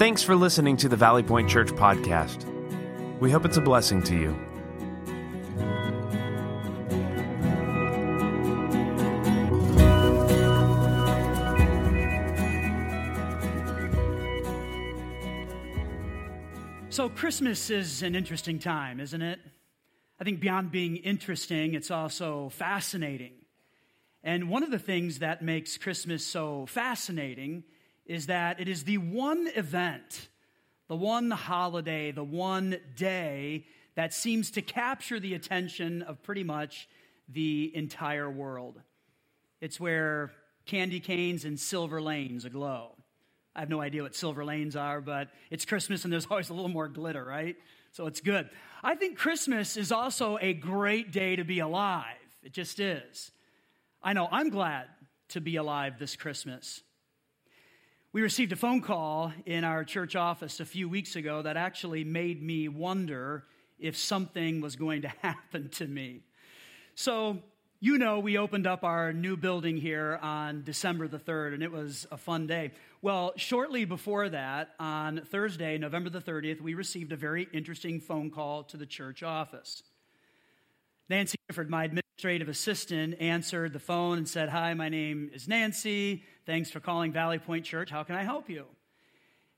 Thanks for listening to the Valley Point Church podcast. We hope it's a blessing to you. So, Christmas is an interesting time, isn't it? I think beyond being interesting, it's also fascinating. And one of the things that makes Christmas so fascinating is that it is the one event, the one holiday, the one day that seems to capture the attention of pretty much the entire world. It's where candy canes and silver lanes aglow. I have no idea what silver lanes are, but it's Christmas and there's always a little more glitter, right? So it's good. I think Christmas is also a great day to be alive. It just is. I know I'm glad to be alive this Christmas. We received a phone call in our church office a few weeks ago that actually made me wonder if something was going to happen to me. So, you know, we opened up our new building here on December the 3rd, and it was a fun day. Well, shortly before that, on Thursday, November the 30th, we received a very interesting phone call to the church office. Nancy Gifford, my administrative assistant, answered the phone and said, Hi, my name is Nancy. Thanks for calling Valley Point Church. How can I help you?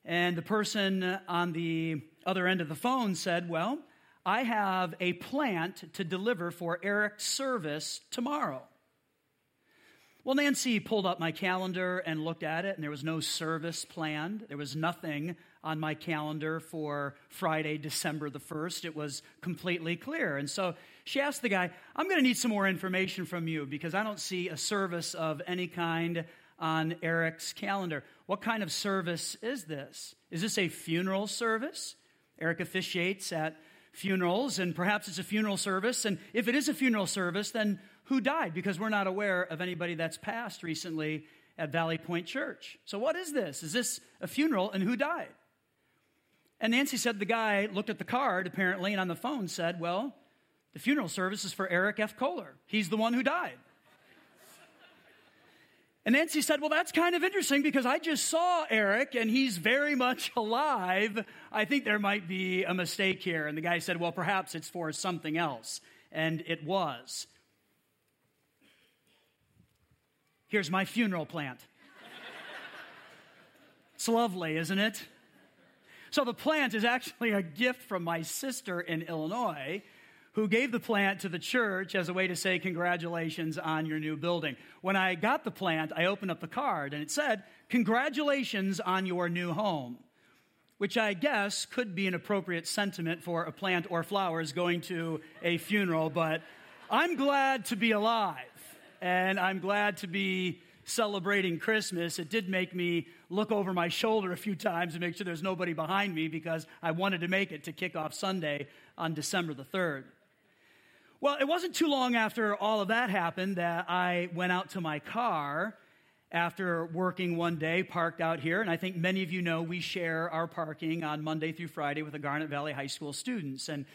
And the person on the other end of the phone said, Well, I have a plant to deliver for Eric's service tomorrow. Well, Nancy pulled up my calendar and looked at it, and there was no service planned. There was nothing on my calendar for Friday, December the 1st. It was completely clear. And so she asked the guy, I'm going to need some more information from you because I don't see a service of any kind on Eric's calendar. What kind of service is this? Is this a funeral service? Eric officiates at funerals, and perhaps it's a funeral service. And if it is a funeral service, then who died? Because we're not aware of anybody that's passed recently at Valley Point Church. So, what is this? Is this a funeral, and who died? And Nancy said the guy looked at the card, apparently, and on the phone said, Well, the funeral service is for Eric F. Kohler. He's the one who died. And Nancy said, Well, that's kind of interesting because I just saw Eric and he's very much alive. I think there might be a mistake here. And the guy said, Well, perhaps it's for something else. And it was. Here's my funeral plant. it's lovely, isn't it? So the plant is actually a gift from my sister in Illinois who gave the plant to the church as a way to say congratulations on your new building. When I got the plant, I opened up the card and it said, Congratulations on your new home, which I guess could be an appropriate sentiment for a plant or flowers going to a funeral, but I'm glad to be alive and I'm glad to be celebrating Christmas. It did make me look over my shoulder a few times to make sure there's nobody behind me because I wanted to make it to kick off Sunday on December the 3rd. Well, it wasn't too long after all of that happened that I went out to my car after working one day, parked out here. And I think many of you know we share our parking on Monday through Friday with the Garnet Valley High School students. And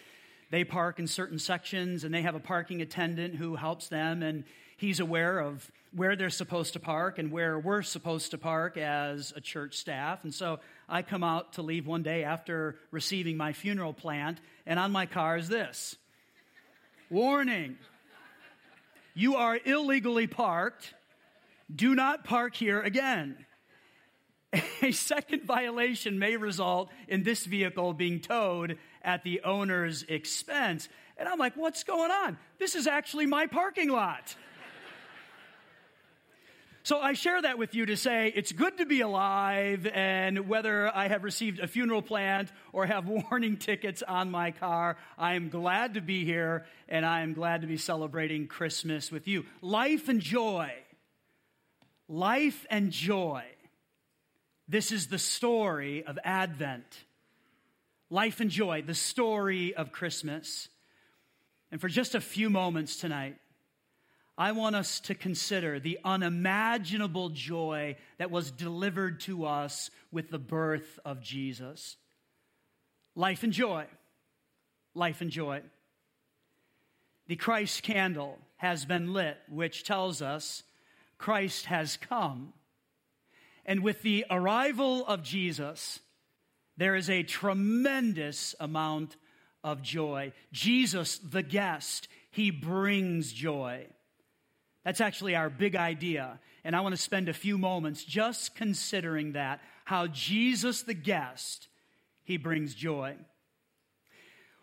they park in certain sections, and they have a parking attendant who helps them. And he's aware of where they're supposed to park and where we're supposed to park as a church staff. And so I come out to leave one day after receiving my funeral plant, and on my car is this Warning. You are illegally parked. Do not park here again. A second violation may result in this vehicle being towed at the owner's expense. And I'm like, what's going on? This is actually my parking lot. So I share that with you to say it's good to be alive, and whether I have received a funeral plant or have warning tickets on my car, I am glad to be here, and I am glad to be celebrating Christmas with you. Life and joy. Life and joy. This is the story of Advent. Life and joy, the story of Christmas. And for just a few moments tonight, I want us to consider the unimaginable joy that was delivered to us with the birth of Jesus. Life and joy. Life and joy. The Christ candle has been lit, which tells us Christ has come. And with the arrival of Jesus, there is a tremendous amount of joy. Jesus, the guest, he brings joy. That's actually our big idea. And I want to spend a few moments just considering that how Jesus, the guest, he brings joy.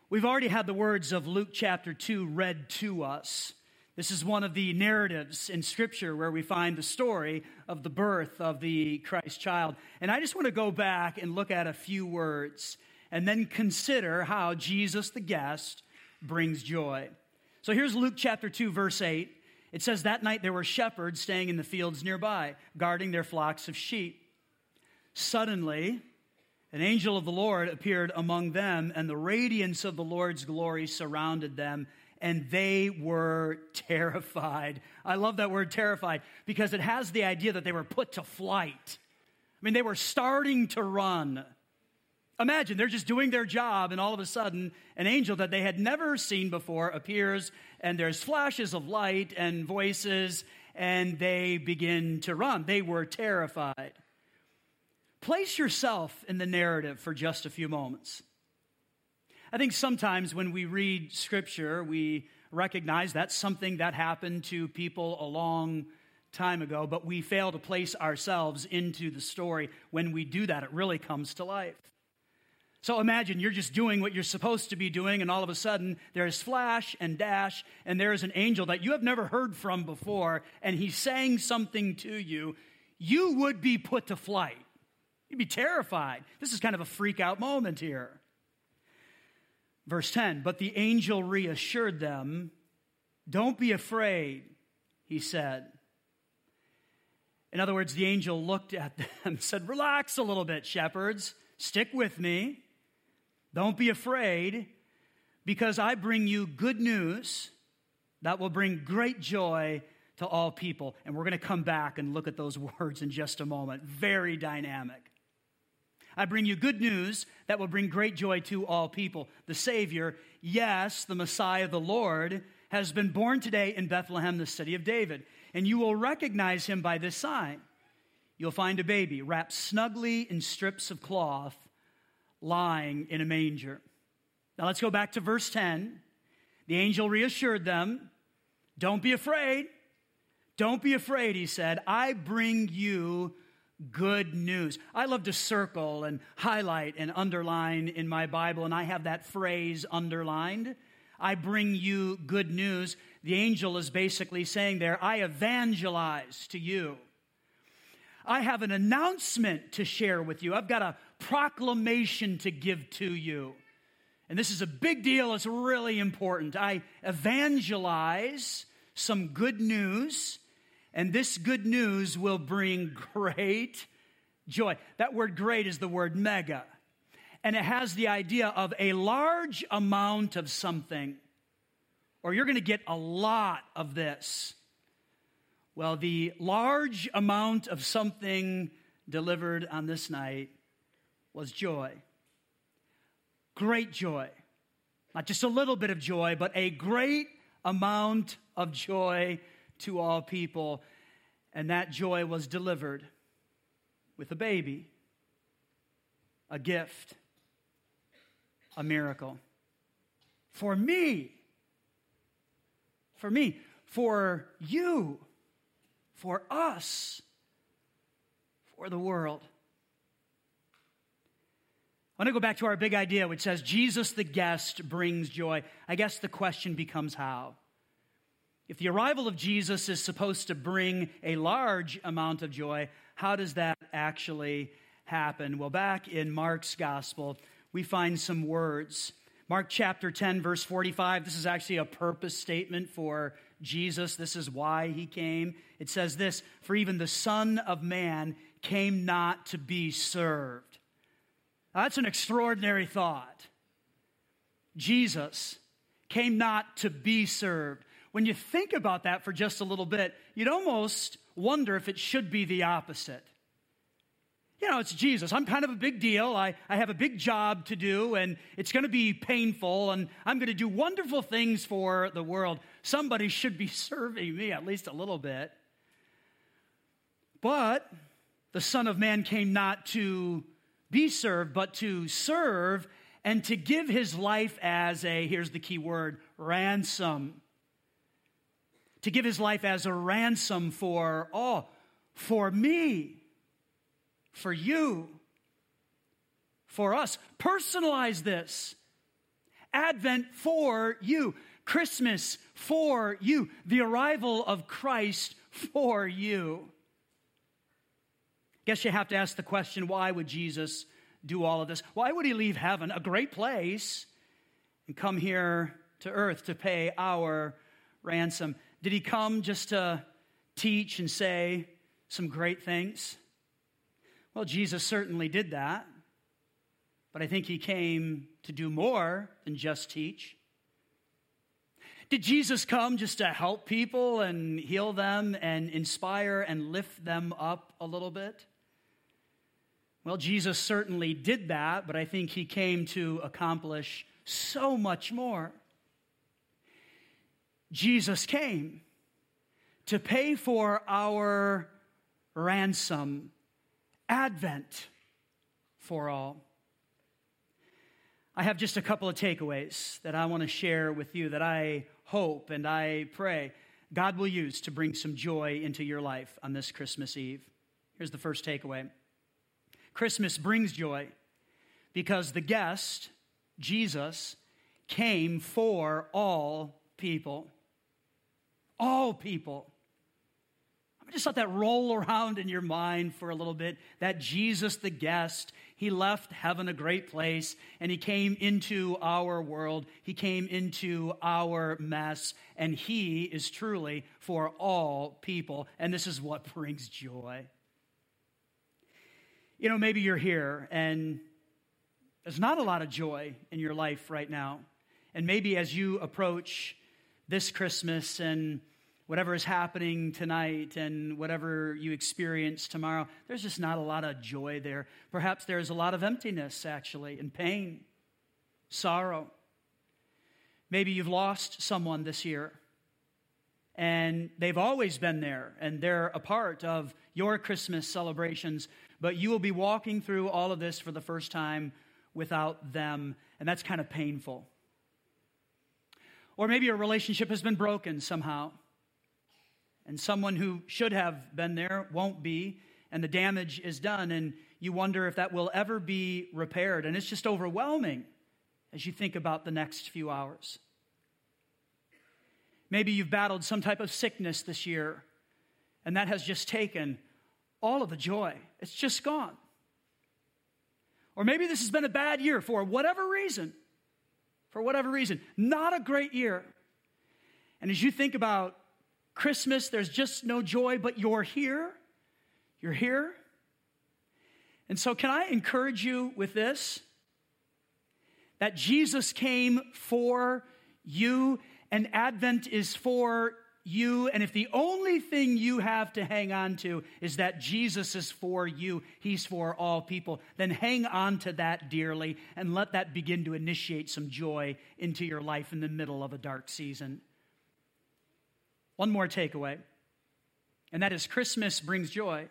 We've already had the words of Luke chapter 2 read to us. This is one of the narratives in Scripture where we find the story of the birth of the Christ child. And I just want to go back and look at a few words and then consider how Jesus, the guest, brings joy. So here's Luke chapter 2, verse 8. It says, That night there were shepherds staying in the fields nearby, guarding their flocks of sheep. Suddenly, an angel of the Lord appeared among them, and the radiance of the Lord's glory surrounded them and they were terrified. I love that word terrified because it has the idea that they were put to flight. I mean, they were starting to run. Imagine they're just doing their job, and all of a sudden, an angel that they had never seen before appears, and there's flashes of light and voices, and they begin to run. They were terrified. Place yourself in the narrative for just a few moments. I think sometimes when we read scripture, we recognize that's something that happened to people a long time ago, but we fail to place ourselves into the story. When we do that, it really comes to life. So imagine you're just doing what you're supposed to be doing, and all of a sudden there's flash and dash, and there's an angel that you have never heard from before, and he's saying something to you. You would be put to flight. You'd be terrified. This is kind of a freak out moment here. Verse 10 But the angel reassured them, Don't be afraid, he said. In other words, the angel looked at them and said, Relax a little bit, shepherds. Stick with me. Don't be afraid, because I bring you good news that will bring great joy to all people. And we're going to come back and look at those words in just a moment. Very dynamic. I bring you good news that will bring great joy to all people. The Savior, yes, the Messiah, the Lord, has been born today in Bethlehem, the city of David. And you will recognize him by this sign. You'll find a baby wrapped snugly in strips of cloth, lying in a manger. Now let's go back to verse 10. The angel reassured them Don't be afraid. Don't be afraid, he said. I bring you good news. I love to circle and highlight and underline in my Bible, and I have that phrase underlined. I bring you good news. The angel is basically saying there, I evangelize to you. I have an announcement to share with you. I've got a proclamation to give to you. And this is a big deal, it's really important. I evangelize some good news and this good news will bring great joy. That word great is the word mega. And it has the idea of a large amount of something, or you're going to get a lot of this. Well, the large amount of something delivered on this night was joy. Great joy. Not just a little bit of joy, but a great amount of joy to all people. And that joy was delivered with a baby, a gift, a miracle. For me, for me, for you, for us, for the world. I want to go back to our big idea, which says Jesus the guest brings joy. I guess the question becomes how? If the arrival of Jesus is supposed to bring a large amount of joy, how does that actually happen? Well, back in Mark's gospel, we find some words. Mark chapter 10, verse 45, this is actually a purpose statement for Jesus. This is why he came. It says this For even the Son of Man came not to be served. That's an extraordinary thought. Jesus came not to be served when you think about that for just a little bit, you'd almost wonder if it should be the opposite. You know, it's Jesus. I'm kind of a big deal. I, I have a big job to do, and it's going to be painful, and I'm going to do wonderful things for the world. Somebody should be serving me at least a little bit. But the Son of Man came not to be served, but to serve and to give his life as a, here's the key word, ransom. To give his life as a ransom for, oh, for me, for you, for us. Personalize this. Advent for you. Christmas for you. The arrival of Christ for you. Guess you have to ask the question why would Jesus do all of this? Why would he leave heaven, a great place, and come here to earth to pay our ransom? Did he come just to teach and say some great things? Well, Jesus certainly did that. But I think he came to do more than just teach. Did Jesus come just to help people and heal them and inspire and lift them up a little bit? Well, Jesus certainly did that, but I think he came to accomplish so much more. Jesus came to pay for our ransom, Advent for all. I have just a couple of takeaways that I want to share with you that I hope and I pray God will use to bring some joy into your life on this Christmas Eve. Here's the first takeaway Christmas brings joy because the guest, Jesus, came for all people. All people. I just let that roll around in your mind for a little bit. That Jesus, the guest, he left heaven a great place and he came into our world. He came into our mess, and he is truly for all people. And this is what brings joy. You know, maybe you're here and there's not a lot of joy in your life right now. And maybe as you approach this Christmas and whatever is happening tonight and whatever you experience tomorrow, there's just not a lot of joy there. Perhaps there's a lot of emptiness, actually, and pain, sorrow. Maybe you've lost someone this year and they've always been there and they're a part of your Christmas celebrations but you will be walking through all of this for the first time without them, and that's kind of painful. Or maybe a relationship has been broken somehow, and someone who should have been there won't be, and the damage is done, and you wonder if that will ever be repaired. And it's just overwhelming as you think about the next few hours. Maybe you've battled some type of sickness this year, and that has just taken all of the joy. It's just gone. Or maybe this has been a bad year for whatever reason. For whatever reason. Not a great year. And as you think about Christmas, there's just no joy, but you're here. You're here. And so, can I encourage you with this? That Jesus came for you, and Advent is for you, and if the only thing you have to hang on to is that Jesus is for you, He's for all people, then hang on to that dearly and let that begin to initiate some joy into your life in the middle of a dark season. One more takeaway, and that is Christmas brings joy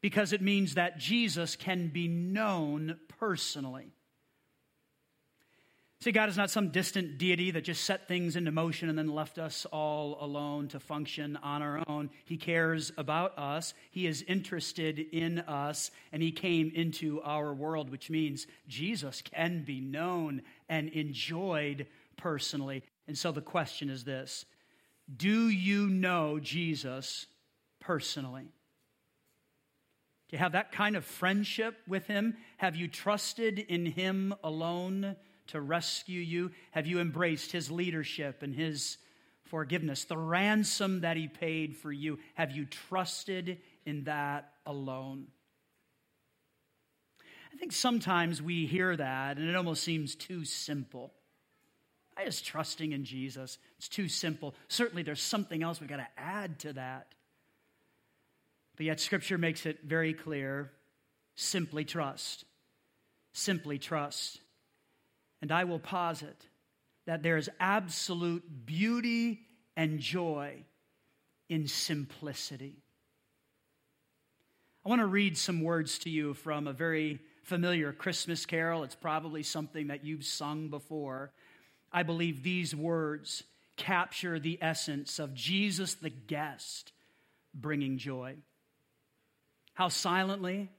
because it means that Jesus can be known personally. See, God is not some distant deity that just set things into motion and then left us all alone to function on our own. He cares about us, He is interested in us, and He came into our world, which means Jesus can be known and enjoyed personally. And so the question is this Do you know Jesus personally? Do you have that kind of friendship with Him? Have you trusted in Him alone? To rescue you? Have you embraced his leadership and his forgiveness, the ransom that he paid for you? Have you trusted in that alone? I think sometimes we hear that and it almost seems too simple. I just trusting in Jesus. It's too simple. Certainly, there's something else we've got to add to that. But yet, Scripture makes it very clear simply trust. Simply trust. And I will posit that there is absolute beauty and joy in simplicity. I want to read some words to you from a very familiar Christmas carol. It's probably something that you've sung before. I believe these words capture the essence of Jesus the guest bringing joy. How silently,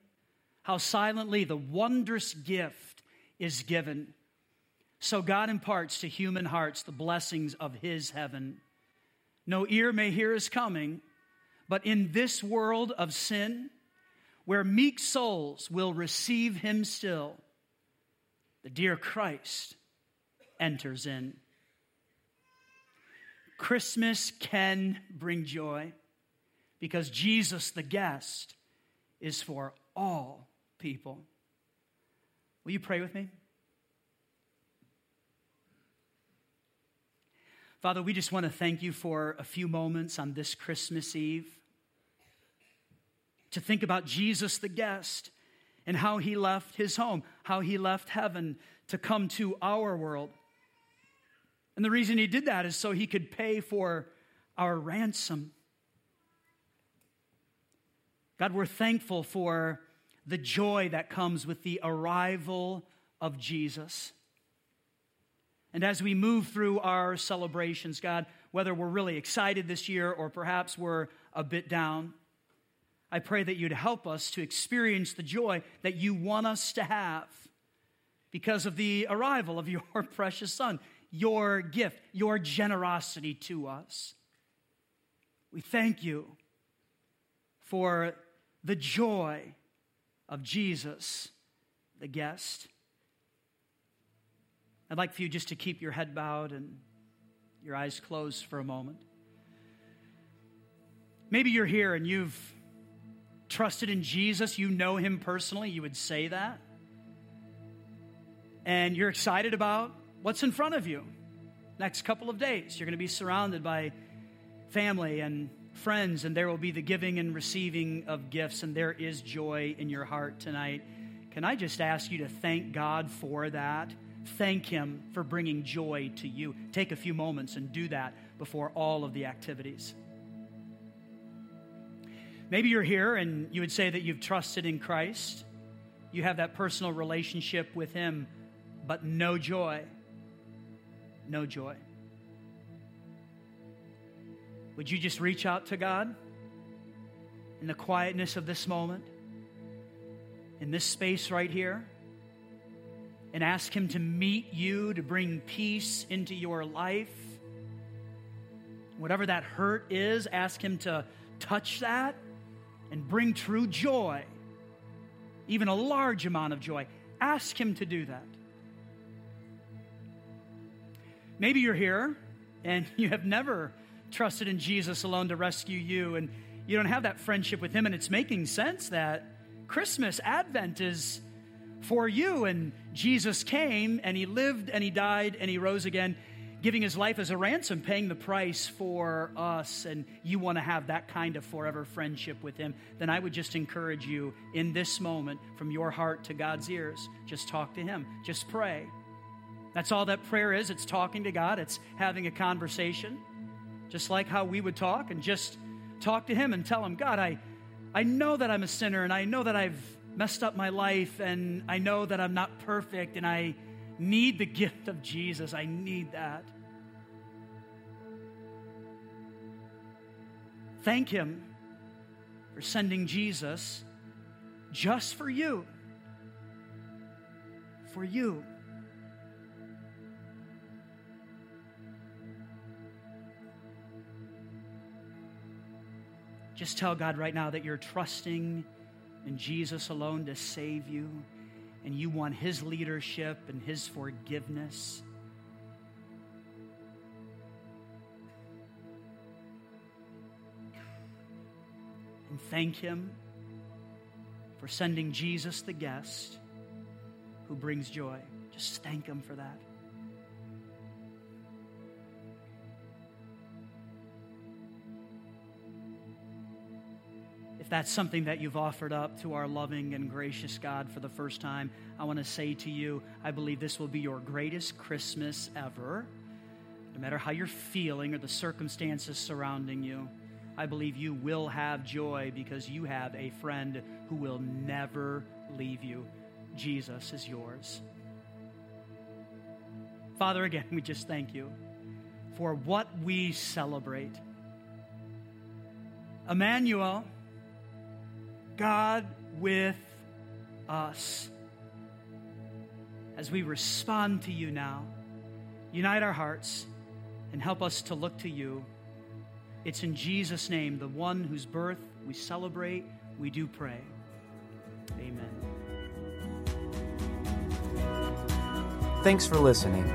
how silently the wondrous gift is given. So God imparts to human hearts the blessings of his heaven. No ear may hear his coming, but in this world of sin, where meek souls will receive him still, the dear Christ enters in. Christmas can bring joy because Jesus, the guest, is for all people. Will you pray with me? Father, we just want to thank you for a few moments on this Christmas Eve to think about Jesus the guest and how he left his home, how he left heaven to come to our world. And the reason he did that is so he could pay for our ransom. God, we're thankful for the joy that comes with the arrival of Jesus. And as we move through our celebrations, God, whether we're really excited this year or perhaps we're a bit down, I pray that you'd help us to experience the joy that you want us to have because of the arrival of your precious Son, your gift, your generosity to us. We thank you for the joy of Jesus, the guest. I'd like for you just to keep your head bowed and your eyes closed for a moment. Maybe you're here and you've trusted in Jesus, you know him personally, you would say that. And you're excited about what's in front of you. Next couple of days, you're going to be surrounded by family and friends, and there will be the giving and receiving of gifts, and there is joy in your heart tonight. Can I just ask you to thank God for that? Thank Him for bringing joy to you. Take a few moments and do that before all of the activities. Maybe you're here and you would say that you've trusted in Christ, you have that personal relationship with Him, but no joy. No joy. Would you just reach out to God in the quietness of this moment, in this space right here, and ask Him to meet you, to bring peace into your life? Whatever that hurt is, ask Him to touch that and bring true joy, even a large amount of joy. Ask Him to do that. Maybe you're here and you have never trusted in Jesus alone to rescue you, and you don't have that friendship with Him, and it's making sense that Christmas, Advent is for you, and Jesus came and He lived and He died and He rose again giving his life as a ransom, paying the price for us, and you want to have that kind of forever friendship with him, then I would just encourage you in this moment, from your heart to God's ears, just talk to him, just pray. That's all that prayer is. It's talking to God, it's having a conversation, just like how we would talk, and just talk to him and tell him, God, I, I know that I'm a sinner, and I know that I've messed up my life, and I know that I'm not perfect, and I need the gift of Jesus. I need that. Thank Him for sending Jesus just for you. For you. Just tell God right now that you're trusting in Jesus alone to save you and you want His leadership and His forgiveness. And thank Him for sending Jesus the guest who brings joy. Just thank Him for that. If that's something that you've offered up to our loving and gracious God for the first time, I want to say to you, I believe this will be your greatest Christmas ever. No matter how you're feeling or the circumstances surrounding you, I believe you will have joy because you have a friend who will never leave you. Jesus is yours. Father, again, we just thank you for what we celebrate. Emmanuel, God with us. As we respond to you now, unite our hearts and help us to look to you. It's in Jesus' name, the one whose birth we celebrate, we do pray. Amen. Thanks for listening.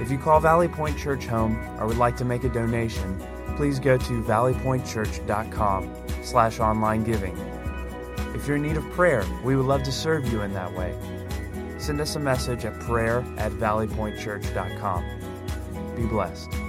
If you call Valley Point Church home or would like to make a donation, please go to valleypointchurch.com slash online giving. If you're in need of prayer, we would love to serve you in that way. Send us a message at prayer at valleypointchurch.com. Be blessed.